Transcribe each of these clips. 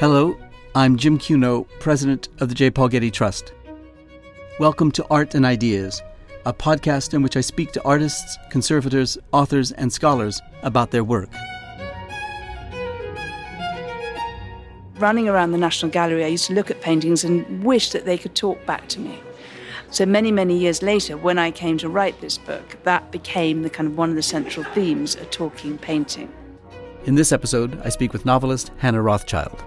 Hello, I'm Jim Cuno, president of the J. Paul Getty Trust. Welcome to Art and Ideas, a podcast in which I speak to artists, conservators, authors, and scholars about their work. Running around the National Gallery, I used to look at paintings and wish that they could talk back to me. So many, many years later, when I came to write this book, that became the kind of one of the central themes, a talking painting. In this episode, I speak with novelist Hannah Rothschild.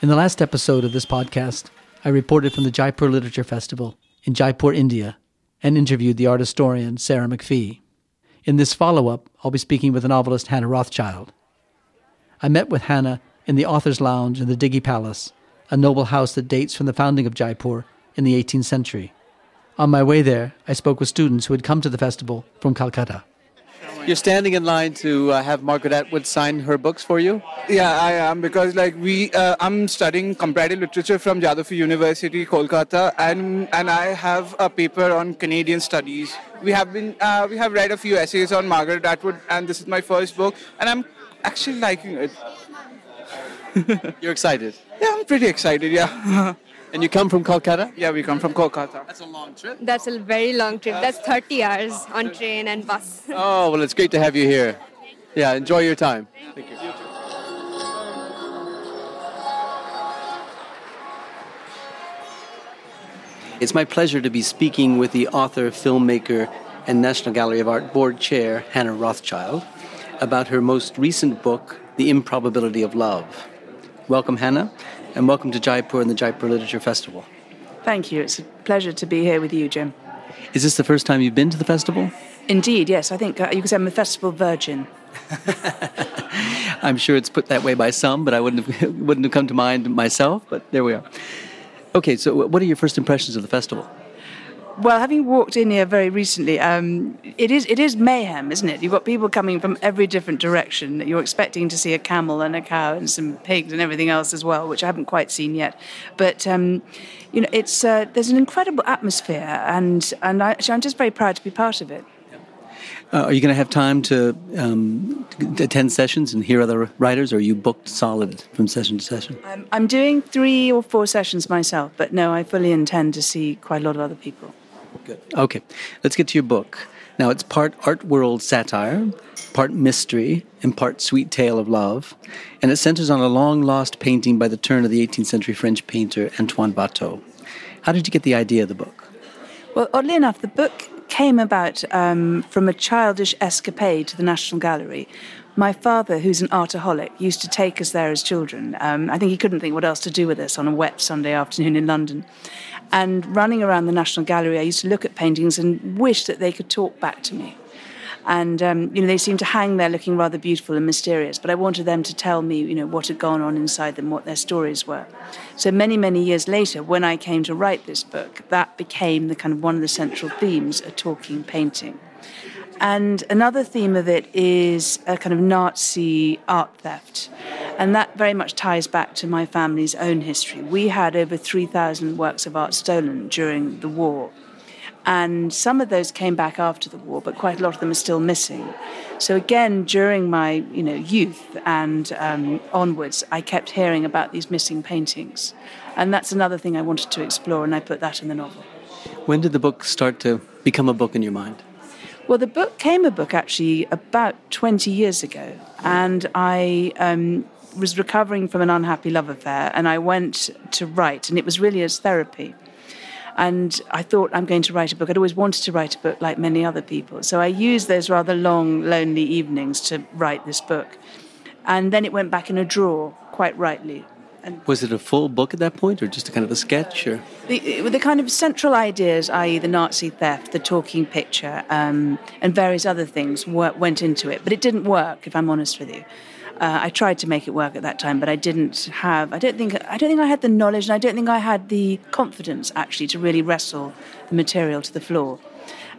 In the last episode of this podcast, I reported from the Jaipur Literature Festival in Jaipur, India, and interviewed the art historian Sarah McPhee. In this follow up, I'll be speaking with the novelist Hannah Rothschild. I met with Hannah in the Author's Lounge in the Diggi Palace, a noble house that dates from the founding of Jaipur in the 18th century. On my way there, I spoke with students who had come to the festival from Calcutta. You're standing in line to uh, have Margaret Atwood sign her books for you. Yeah, I am because like we, uh, I'm studying comparative literature from Jadavpur University, Kolkata, and and I have a paper on Canadian studies. We have been, uh, we have read a few essays on Margaret Atwood, and this is my first book, and I'm actually liking it. You're excited. Yeah, I'm pretty excited. Yeah. And you come from Kolkata? Yeah, we come from Kolkata. That's a long trip. That's a very long trip. That's 30 hours on train and bus. Oh, well, it's great to have you here. Yeah, enjoy your time. Thank you. It's my pleasure to be speaking with the author, filmmaker, and National Gallery of Art board chair, Hannah Rothschild, about her most recent book, The Improbability of Love. Welcome, Hannah, and welcome to Jaipur and the Jaipur Literature Festival. Thank you. It's a pleasure to be here with you, Jim. Is this the first time you've been to the festival? Indeed, yes. I think uh, you could say I'm a festival virgin. I'm sure it's put that way by some, but I wouldn't have, wouldn't have come to mind myself. But there we are. Okay, so what are your first impressions of the festival? Well, having walked in here very recently, um, it is it is mayhem, isn't it? You've got people coming from every different direction. You're expecting to see a camel and a cow and some pigs and everything else as well, which I haven't quite seen yet. But um, you know, it's uh, there's an incredible atmosphere, and and I, I'm just very proud to be part of it. Uh, are you going to have time to, um, to attend sessions and hear other writers, or are you booked solid from session to session? I'm, I'm doing three or four sessions myself, but no, I fully intend to see quite a lot of other people. Good. Okay, let's get to your book. Now, it's part art world satire, part mystery, and part sweet tale of love, and it centers on a long lost painting by the turn of the 18th century French painter Antoine Watteau. How did you get the idea of the book? Well, oddly enough, the book came about um, from a childish escapade to the National Gallery. My father, who's an artaholic, used to take us there as children. Um, I think he couldn't think what else to do with us on a wet Sunday afternoon in London. And running around the National Gallery, I used to look at paintings and wish that they could talk back to me. And um, you know, they seemed to hang there looking rather beautiful and mysterious. But I wanted them to tell me, you know, what had gone on inside them, what their stories were. So many, many years later, when I came to write this book, that became the kind of one of the central themes: a talking painting. And another theme of it is a kind of Nazi art theft. And that very much ties back to my family's own history. We had over 3,000 works of art stolen during the war. And some of those came back after the war, but quite a lot of them are still missing. So again, during my you know youth and um, onwards, I kept hearing about these missing paintings, and that's another thing I wanted to explore, and I put that in the novel. When did the book start to become a book in your mind? Well, the book came a book actually about 20 years ago, and I um, was recovering from an unhappy love affair, and I went to write, and it was really as therapy. And I thought I'm going to write a book. I'd always wanted to write a book like many other people. So I used those rather long, lonely evenings to write this book. And then it went back in a drawer, quite rightly. Was it a full book at that point, or just a kind of a sketch? Or the, the kind of central ideas, i.e., the Nazi theft, the talking picture, um, and various other things, went into it. But it didn't work, if I'm honest with you. Uh, I tried to make it work at that time, but I didn't have. I don't think. I don't think I had the knowledge, and I don't think I had the confidence actually to really wrestle the material to the floor.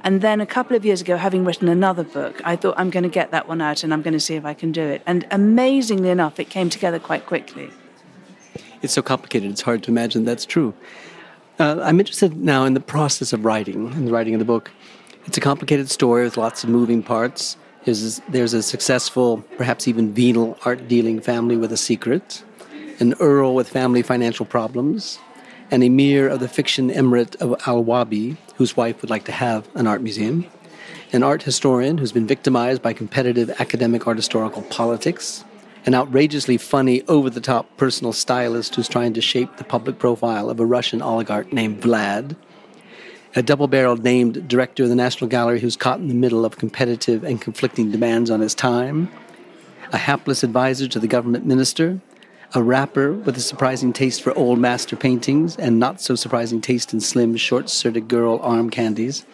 And then a couple of years ago, having written another book, I thought I'm going to get that one out, and I'm going to see if I can do it. And amazingly enough, it came together quite quickly. It's so complicated; it's hard to imagine that's true. Uh, I'm interested now in the process of writing and the writing of the book. It's a complicated story with lots of moving parts. There's, there's a successful, perhaps even venal art dealing family with a secret, an earl with family financial problems, an emir of the fiction emirate of Al Wabi, whose wife would like to have an art museum, an art historian who's been victimized by competitive academic art historical politics, an outrageously funny, over the top personal stylist who's trying to shape the public profile of a Russian oligarch named Vlad, a double barreled named director of the National Gallery who's caught in the middle of competitive and conflicting demands on his time, a hapless advisor to the government minister, a rapper with a surprising taste for old master paintings and not so surprising taste in slim, short skirted girl arm candies,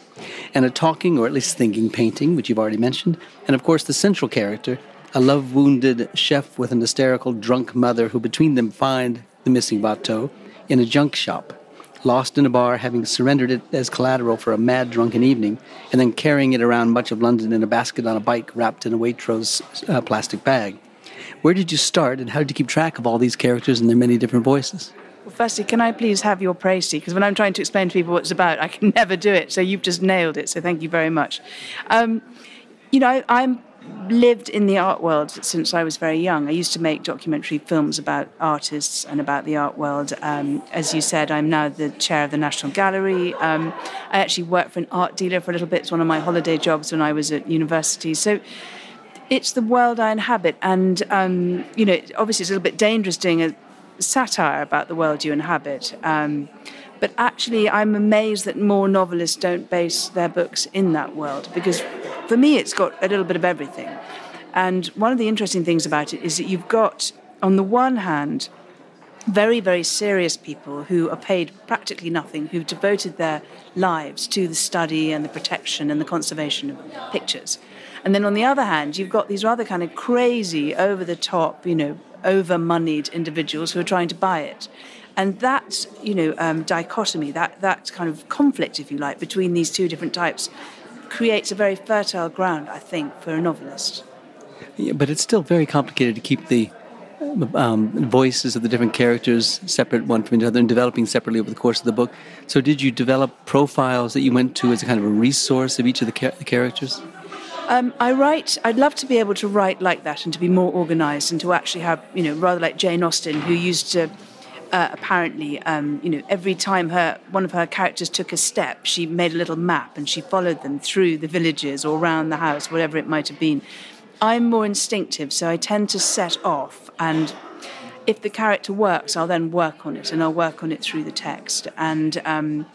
and a talking or at least thinking painting, which you've already mentioned, and of course the central character, a love wounded chef with an hysterical drunk mother who between them find the missing Watteau in a junk shop lost in a bar, having surrendered it as collateral for a mad drunken evening, and then carrying it around much of London in a basket on a bike wrapped in a Waitrose uh, plastic bag. Where did you start, and how did you keep track of all these characters and their many different voices? Well, firstly, can I please have your praise, Because when I'm trying to explain to people what it's about, I can never do it. So you've just nailed it. So thank you very much. Um, you know, I'm lived in the art world since I was very young. I used to make documentary films about artists and about the art world. Um, as you said, I'm now the chair of the National Gallery. Um, I actually worked for an art dealer for a little bit. It's one of my holiday jobs when I was at university. So it's the world I inhabit. And, um, you know, obviously it's a little bit dangerous doing a satire about the world you inhabit. Um, but actually, I'm amazed that more novelists don't base their books in that world because for me, it's got a little bit of everything. And one of the interesting things about it is that you've got, on the one hand, very, very serious people who are paid practically nothing, who've devoted their lives to the study and the protection and the conservation of pictures. And then on the other hand, you've got these rather kind of crazy, over the top, you know, over moneyed individuals who are trying to buy it. And that, you know, um, dichotomy, that, that kind of conflict, if you like, between these two different types creates a very fertile ground, I think, for a novelist. Yeah, but it's still very complicated to keep the um, voices of the different characters separate one from each other and developing separately over the course of the book. So, did you develop profiles that you went to as a kind of a resource of each of the, the characters? Um, I write. I'd love to be able to write like that and to be more organised and to actually have, you know, rather like Jane Austen, who used to uh, apparently, um, you know, every time her one of her characters took a step, she made a little map and she followed them through the villages or around the house, whatever it might have been. I'm more instinctive, so I tend to set off, and if the character works, I'll then work on it, and I'll work on it through the text. And um,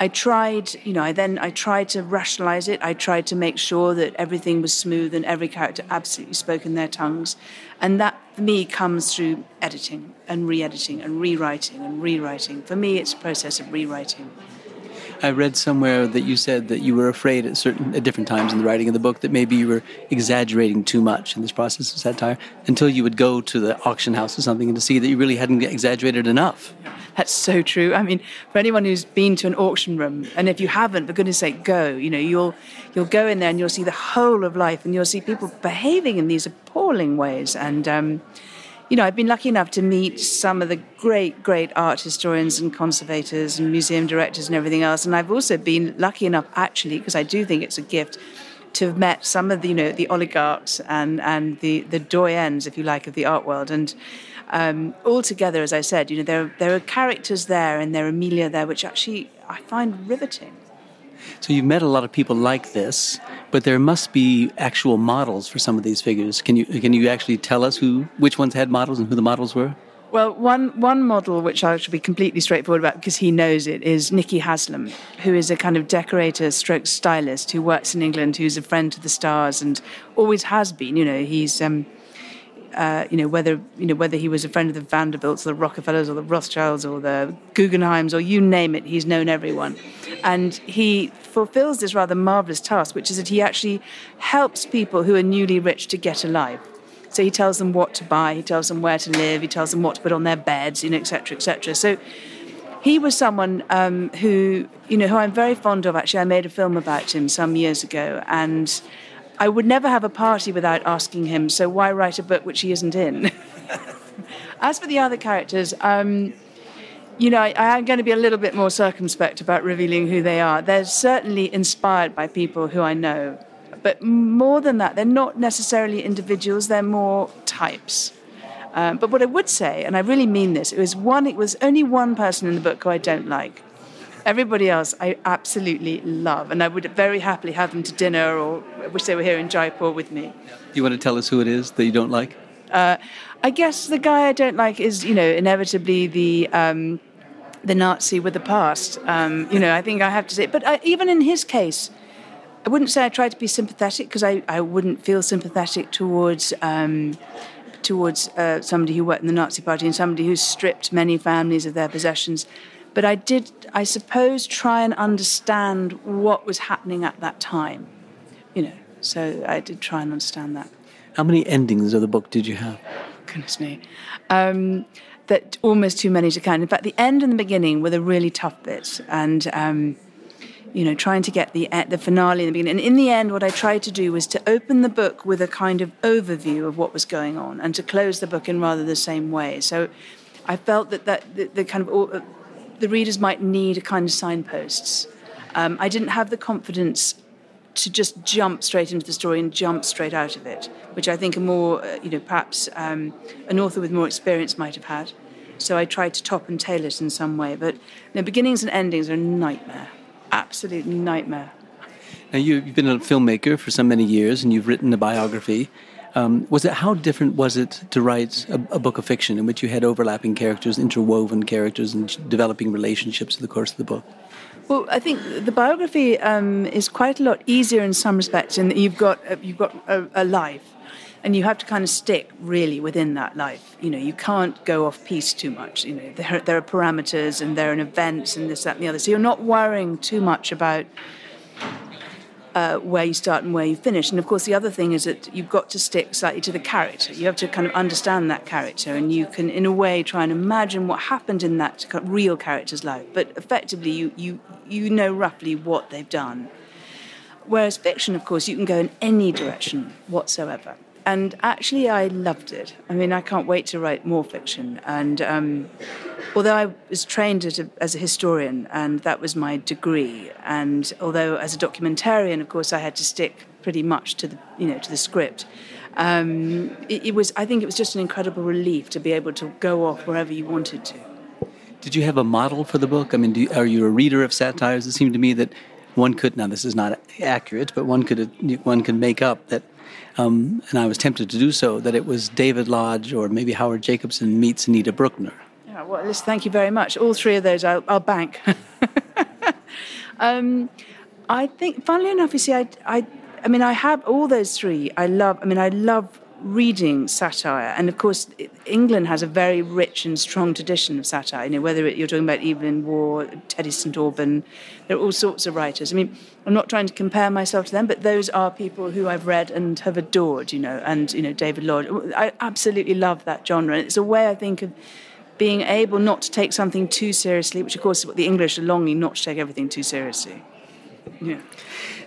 I tried, you know, I then I tried to rationalize it. I tried to make sure that everything was smooth and every character absolutely spoke in their tongues. And that, for me, comes through editing and re editing and rewriting and rewriting. For me, it's a process of rewriting. I read somewhere that you said that you were afraid at certain at different times in the writing of the book that maybe you were exaggerating too much in this process of satire until you would go to the auction house or something and to see that you really hadn't exaggerated enough. That's so true. I mean, for anyone who's been to an auction room, and if you haven't, for goodness sake, go. You know, you'll you'll go in there and you'll see the whole of life, and you'll see people behaving in these appalling ways. And um, you know, I've been lucky enough to meet some of the great, great art historians and conservators and museum directors and everything else. And I've also been lucky enough, actually, because I do think it's a gift, to have met some of the, you know, the oligarchs and, and the, the doyens, if you like, of the art world. And um, altogether, as I said, you know, there, there are characters there and there are Emilia there, which actually I find riveting. So you've met a lot of people like this, but there must be actual models for some of these figures. Can you can you actually tell us who which ones had models and who the models were? Well, one one model which I should be completely straightforward about because he knows it is Nicky Haslam, who is a kind of decorator stroke stylist who works in England, who's a friend to the stars and always has been. You know, he's um, uh, you know whether you know whether he was a friend of the Vanderbilts, or the Rockefellers, or the Rothschilds, or the Guggenheims, or you name it, he's known everyone, and he fulfills this rather marvelous task, which is that he actually helps people who are newly rich to get a life. So he tells them what to buy, he tells them where to live, he tells them what to put on their beds, you know, etc., etc. So he was someone um, who, you know, who I'm very fond of. Actually, I made a film about him some years ago, and I would never have a party without asking him, so why write a book which he isn't in? As for the other characters, um, you know, I, am going to be a little bit more circumspect about revealing who they are. They're certainly inspired by people who I know, but more than that, they're not necessarily individuals. They're more types. Um, but what I would say, and I really mean this, it was one. It was only one person in the book who I don't like. Everybody else I absolutely love, and I would very happily have them to dinner, or I wish they were here in Jaipur with me. Do you want to tell us who it is that you don't like? Uh, I guess the guy I don't like is, you know, inevitably the um, the Nazi with the past. Um, you know, I think I have to say, but I, even in his case, I wouldn't say I tried to be sympathetic because I, I wouldn't feel sympathetic towards um, towards uh, somebody who worked in the Nazi Party and somebody who stripped many families of their possessions. But I did, I suppose, try and understand what was happening at that time. You know, so I did try and understand that. How many endings of the book did you have? Goodness me. Um, that almost too many to count. In fact, the end and the beginning were the really tough bits, and um, you know, trying to get the the finale in the beginning. And in the end, what I tried to do was to open the book with a kind of overview of what was going on, and to close the book in rather the same way. So, I felt that that the, the kind of uh, the readers might need a kind of signposts. Um, I didn't have the confidence to just jump straight into the story and jump straight out of it, which I think a more, uh, you know, perhaps um, an author with more experience might have had. So I tried to top and tail it in some way. But the beginnings and endings are a nightmare, absolute nightmare. Now you, have been a filmmaker for so many years, and you've written a biography. Um, was it how different was it to write a, a, book of fiction in which you had overlapping characters, interwoven characters, and developing relationships in the course of the book? Well, I think the biography um, is quite a lot easier in some respects in that you've got uh, you've got a, a life and you have to kind of stick really within that life. You know, you can't go off piece too much. You know, there, there are parameters and there are events and this, that, and the other. So you're not worrying too much about uh, where you start and where you finish. And of course, the other thing is that you've got to stick slightly to the character. You have to kind of understand that character, and you can, in a way, try and imagine what happened in that real character's life. But effectively, you you you know roughly what they've done. Whereas fiction, of course, you can go in any direction whatsoever and actually I loved it. I mean, I can't wait to write more fiction. And um, although I was trained as a, as a, historian, and that was my degree, and although as a documentarian, of course, I had to stick pretty much to the you know to the script. Um, it, it was. I think it was just an incredible relief to be able to go off wherever you wanted to. Did you have a model for the book? I mean, you, are you a reader of satires? It seemed to me that one could now this is not accurate, but one could one could make up that um, and I was tempted to do so, that it was David Lodge or maybe Howard Jacobson meets Anita Brookner. Yeah, well, listen, thank you very much. All three of those I'll, I'll bank. um, I think, funnily enough, you see, I, I, I mean, I have all those three. I love, I mean, I love reading satire. And of course, England has a very rich and strong tradition of satire. You know, whether you're talking about Evelyn Waugh, Teddy St. Aubyn, there are all sorts of writers. I mean, I'm not trying to compare myself to them, but those are people who I've read and have adored, you know, and, you know, David Lodge. I absolutely love that genre. It's a way, I think, of being able not to take something too seriously, which, of course, is what the English are longing not to take everything too seriously. Yeah.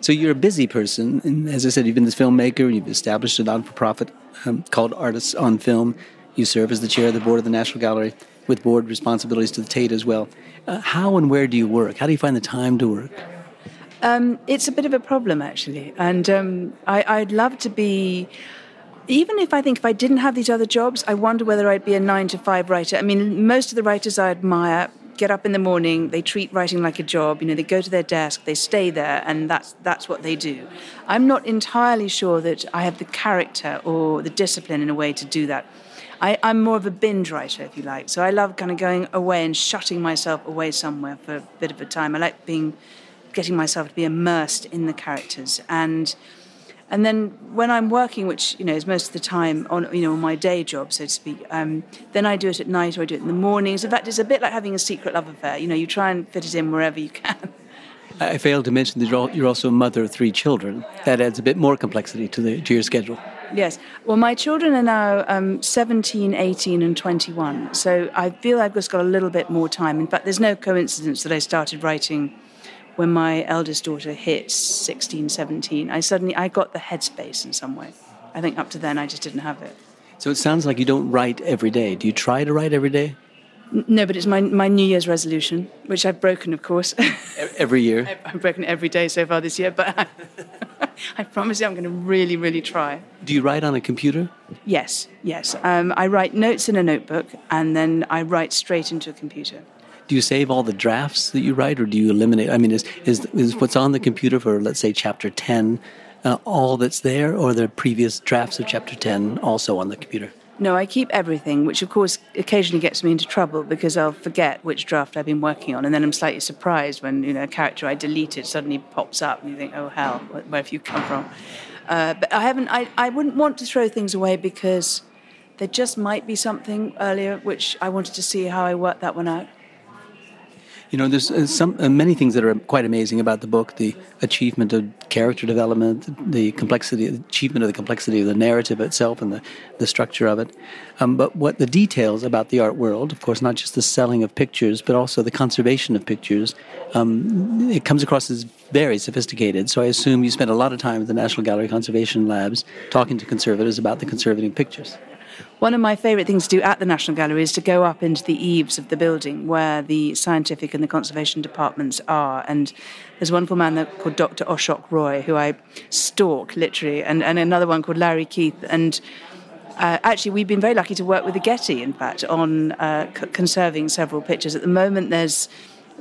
So you're a busy person, and as I said, you've been this filmmaker. You've established a non-for-profit um, called Artists on Film. You serve as the chair of the board of the National Gallery, with board responsibilities to the Tate as well. Uh, how and where do you work? How do you find the time to work? Um, it's a bit of a problem, actually, and um, I, I'd love to be even if I think if I didn't have these other jobs, I wonder whether I'd be a nine to five writer. I mean, most of the writers I admire get up in the morning, they treat writing like a job. You know, they go to their desk, they stay there, and that's that's what they do. I'm not entirely sure that I have the character or the discipline in a way to do that. I, am more of a binge writer, if you like. So I love kind of going away and shutting myself away somewhere for a bit of a time. I like being, getting myself to be immersed in the characters and and then when I'm working, which you know is most of the time on you know my day job, so to speak, um, then I do it at night or I do it in the mornings. In fact, it's a bit like having a secret love affair. You know, you try and fit it in wherever you can. I failed to mention that you're also a mother of three children. That adds a bit more complexity to, the, to your schedule. Yes. Well, my children are now um, 17, 18, and 21. So I feel I've just got a little bit more time. In fact, there's no coincidence that I started writing when my eldest daughter hit 16, 17, I suddenly I got the headspace in some way. I think up to then I just didn't have it. So it sounds like you don't write every day. Do you try to write every day? No, but it's my, my New Year's resolution, which I've broken, of course. Every year? I've broken it every day so far this year, but I, I promise you I'm going to really, really try. Do you write on a computer? Yes, yes. Um, I write notes in a notebook and then I write straight into a computer. Do you save all the drafts that you write or do you eliminate? I mean, is, is, is what's on the computer for, let's say, chapter 10 uh, all that's there, or the previous drafts of chapter 10 also on the computer? No, I keep everything, which of course occasionally gets me into trouble because I'll forget which draft I've been working on, and then I'm slightly surprised when you know a character I deleted suddenly pops up, and you think, "Oh hell, where have you come from?" Uh, but I haven't. I, I wouldn't want to throw things away because there just might be something earlier which I wanted to see how I worked that one out. You know, there's uh, some uh, many things that are quite amazing about the book: the achievement of character development, the complexity, the achievement of the complexity of the narrative itself, and the, the structure of it. Um, but what the details about the art world, of course, not just the selling of pictures, but also the conservation of pictures, um, it comes across as very sophisticated. So I assume you spent a lot of time at the National Gallery Conservation Labs talking to conservators about the conserving pictures. One of my favourite things to do at the National Gallery is to go up into the eaves of the building where the scientific and the conservation departments are. And there's a wonderful man called Dr. Ashok Roy, who I stalk literally, and, and another one called Larry Keith. And uh, actually, we've been very lucky to work with the Getty, in fact, on uh, c- conserving several pictures. At the moment, there's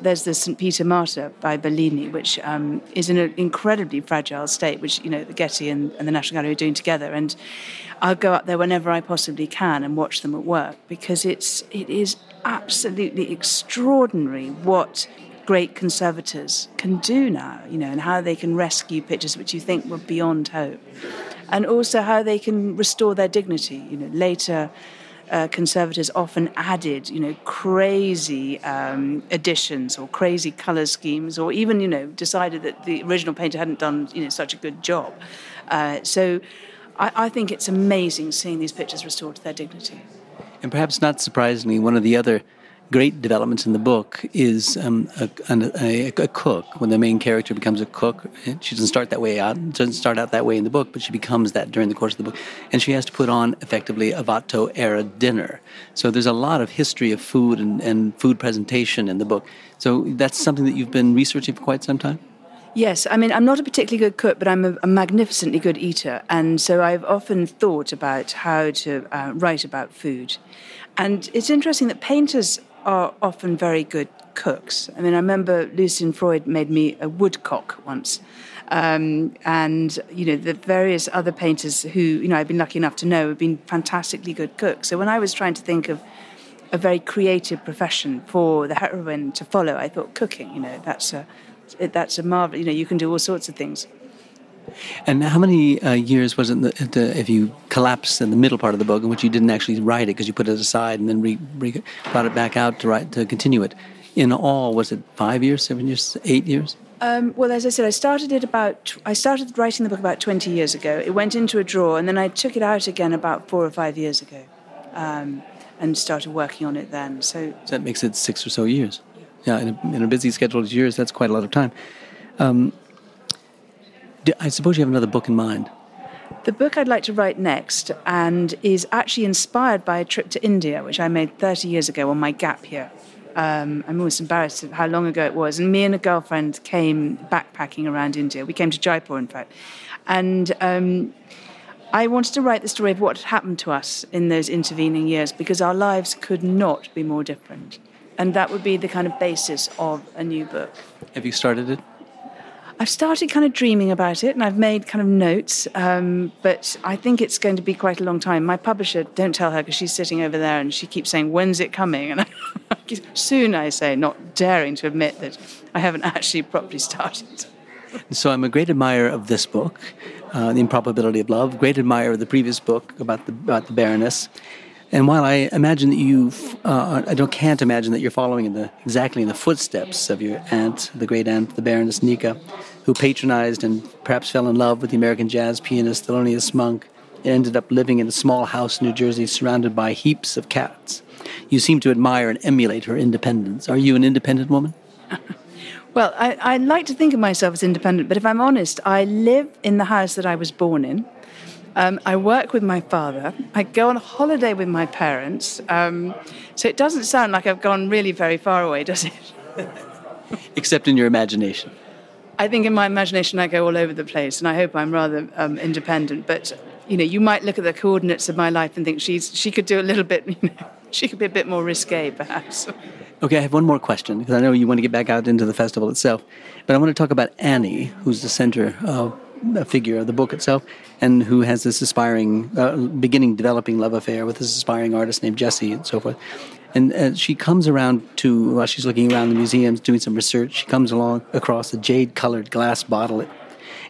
there's the St. Peter Martyr by Bellini, which um, is in an incredibly fragile state, which you know the Getty and, and, the National Gallery are doing together. And I'll go up there whenever I possibly can and watch them at work because it's it is absolutely extraordinary what great conservators can do now, you know, and how they can rescue pictures which you think were beyond hope, and also how they can restore their dignity. You know, later uh, conservators often added, you know, crazy um, additions or crazy color schemes, or even, you know, decided that the original painter hadn't done, you know, such a good job. Uh, so I, I think it's amazing seeing these pictures restored to their dignity. And perhaps not surprisingly, one of the other great developments in the book is um, a, a, a, cook. When the main character becomes a cook, she doesn't start that way out. Doesn't start out that way in the book, but she becomes that during the course of the book, and she has to put on effectively a Watteau era dinner. So there's a lot of history of food and, and food presentation in the book. So that's something that you've been researching for quite some time. Yes, I mean, I'm not a particularly good cook, but I'm a, a magnificently good eater. And so I've often thought about how to uh, write about food. And it's interesting that painters are often very good cooks. I mean, I remember Lucian Freud made me a woodcock once. Um, and you know the various other painters who you know I've been lucky enough to know have been fantastically good cooks. So when I was trying to think of a very creative profession for the heroine to follow, I thought cooking. You know that's a that's a marvel. You know you can do all sorts of things. And how many uh, years was it the, the, if you collapsed in the middle part of the book in which you didn't actually write it because you put it aside and then re, re, brought it back out to write to continue it? In all, was it five years, seven years, eight years? Um, well, as I said, I started it about. I started writing the book about twenty years ago. It went into a drawer, and then I took it out again about four or five years ago, um, and started working on it then. So, so that makes it six or so years. Yeah, in a, in a busy schedule of years, that's quite a lot of time. Um, I suppose you have another book in mind. The book I'd like to write next and is actually inspired by a trip to India, which I made 30 years ago on my gap year. Um, I'm almost embarrassed of how long ago it was. And me and a girlfriend came backpacking around India. We came to Jaipur, in fact. And um, I wanted to write the story of what had happened to us in those intervening years because our lives could not be more different. And that would be the kind of basis of a new book. Have you started it? I've started kind of dreaming about it and I've made kind of notes, um, but I think it's going to be quite a long time. My publisher, don't tell her because she's sitting over there and she keeps saying, When's it coming? And I, soon I say, not daring to admit that I haven't actually properly started. So I'm a great admirer of this book, uh, The Improbability of Love, great admirer of the previous book about the, about the Baroness. And while I imagine that you, uh, I don't, can't imagine that you're following in the, exactly in the footsteps of your aunt, the great aunt, the Baroness Nica, who patronized and perhaps fell in love with the American jazz pianist Thelonious Monk and ended up living in a small house in New Jersey surrounded by heaps of cats. You seem to admire and emulate her independence. Are you an independent woman? well, I, I like to think of myself as independent, but if I'm honest, I live in the house that I was born in. Um, I work with my father. I go on holiday with my parents. Um, so it doesn't sound like I've gone really very far away, does it? Except in your imagination. I think in my imagination I go all over the place, and I hope I'm rather um, independent. But you know, you might look at the coordinates of my life and think she's she could do a little bit. You know, she could be a bit more risque, perhaps. Okay, I have one more question because I know you want to get back out into the festival itself, but I want to talk about Annie, who's the center of a figure of the book itself, and who has this aspiring, uh, beginning developing love affair with this aspiring artist named Jesse and so forth. And uh, she comes around to, while she's looking around the museums doing some research, she comes along across a jade colored glass bottle.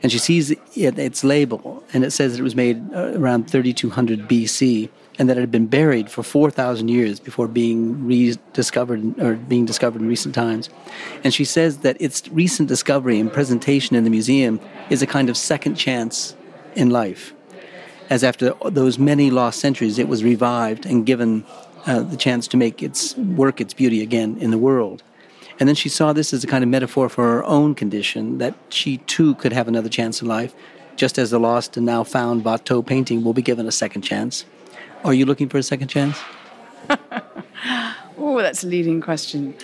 And she sees it, its label, and it says that it was made uh, around 3200 BC, and that it had been buried for 4,000 years before being rediscovered or being discovered in recent times. And she says that its recent discovery and presentation in the museum is a kind of second chance in life. As after those many lost centuries, it was revived and given uh, the chance to make its work its beauty again in the world. And then she saw this as a kind of metaphor for her own condition, that she too could have another chance in life, just as the lost and now found Watteau painting will be given a second chance. Are you looking for a second chance? oh, that's a leading question.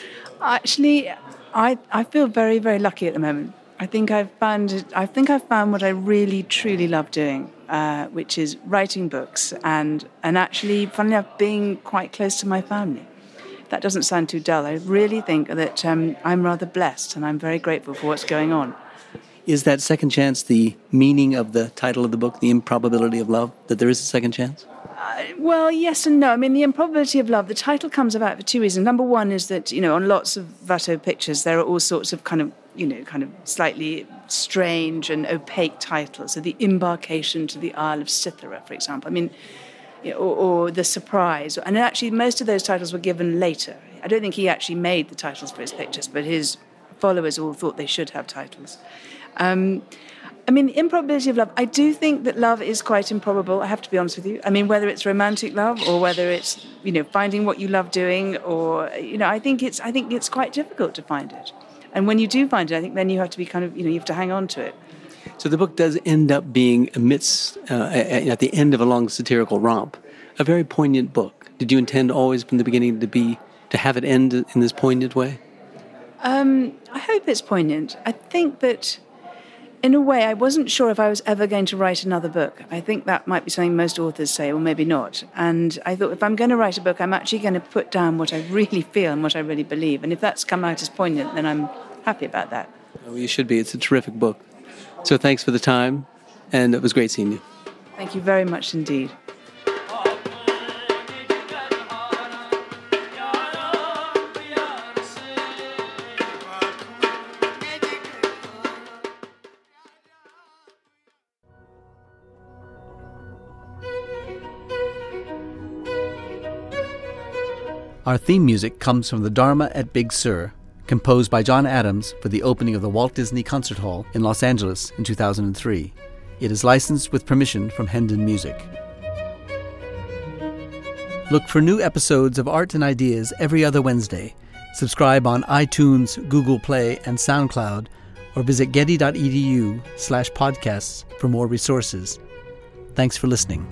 Actually, I, I feel very, very lucky at the moment. I think I've found I think I've found what I really truly love doing, uh, which is writing books and and actually, funnily enough, being quite close to my family. That doesn't sound too dull. I really think that um, I'm rather blessed, and I'm very grateful for what's going on. Is that second chance the meaning of the title of the book, "The Improbability of Love"? That there is a second chance? Uh, well, yes and no. I mean, the improbability of love. The title comes about for two reasons. Number one is that you know, on lots of Watteau pictures, there are all sorts of kind of you know, kind of slightly strange and opaque titles. So the embarkation to the Isle of Cythera, for example. I mean, or, or, the surprise. And actually, most of those titles were given later. I don't think he actually made the titles for his pictures, but his followers all thought they should have titles. Um, I mean, the improbability of love. I do think that love is quite improbable. I have to be honest with you. I mean, whether it's romantic love or whether it's you know finding what you love doing, or you know, I think it's I think it's quite difficult to find it. And when you do find it, I think then you have to be kind of, you know, you have to hang on to it. So the book does end up being amidst, uh, at the end of a long satirical romp, a very poignant book. Did you intend always from the beginning to be, to have it end in this poignant way? Um, I hope it's poignant. I think that in a way, I wasn't sure if I was ever going to write another book. I think that might be something most authors say, or maybe not. And I thought if I'm going to write a book, I'm actually going to put down what I really feel and what I really believe. And if that's come out as poignant, then I'm happy about that. Oh, you should be. It's a terrific book. So thanks for the time, and it was great seeing you. Thank you very much indeed. Our theme music comes from the Dharma at Big Sur, composed by John Adams for the opening of the Walt Disney Concert Hall in Los Angeles in 2003. It is licensed with permission from Hendon Music. Look for new episodes of Art and Ideas every other Wednesday. Subscribe on iTunes, Google Play, and SoundCloud, or visit getty.edu slash podcasts for more resources. Thanks for listening.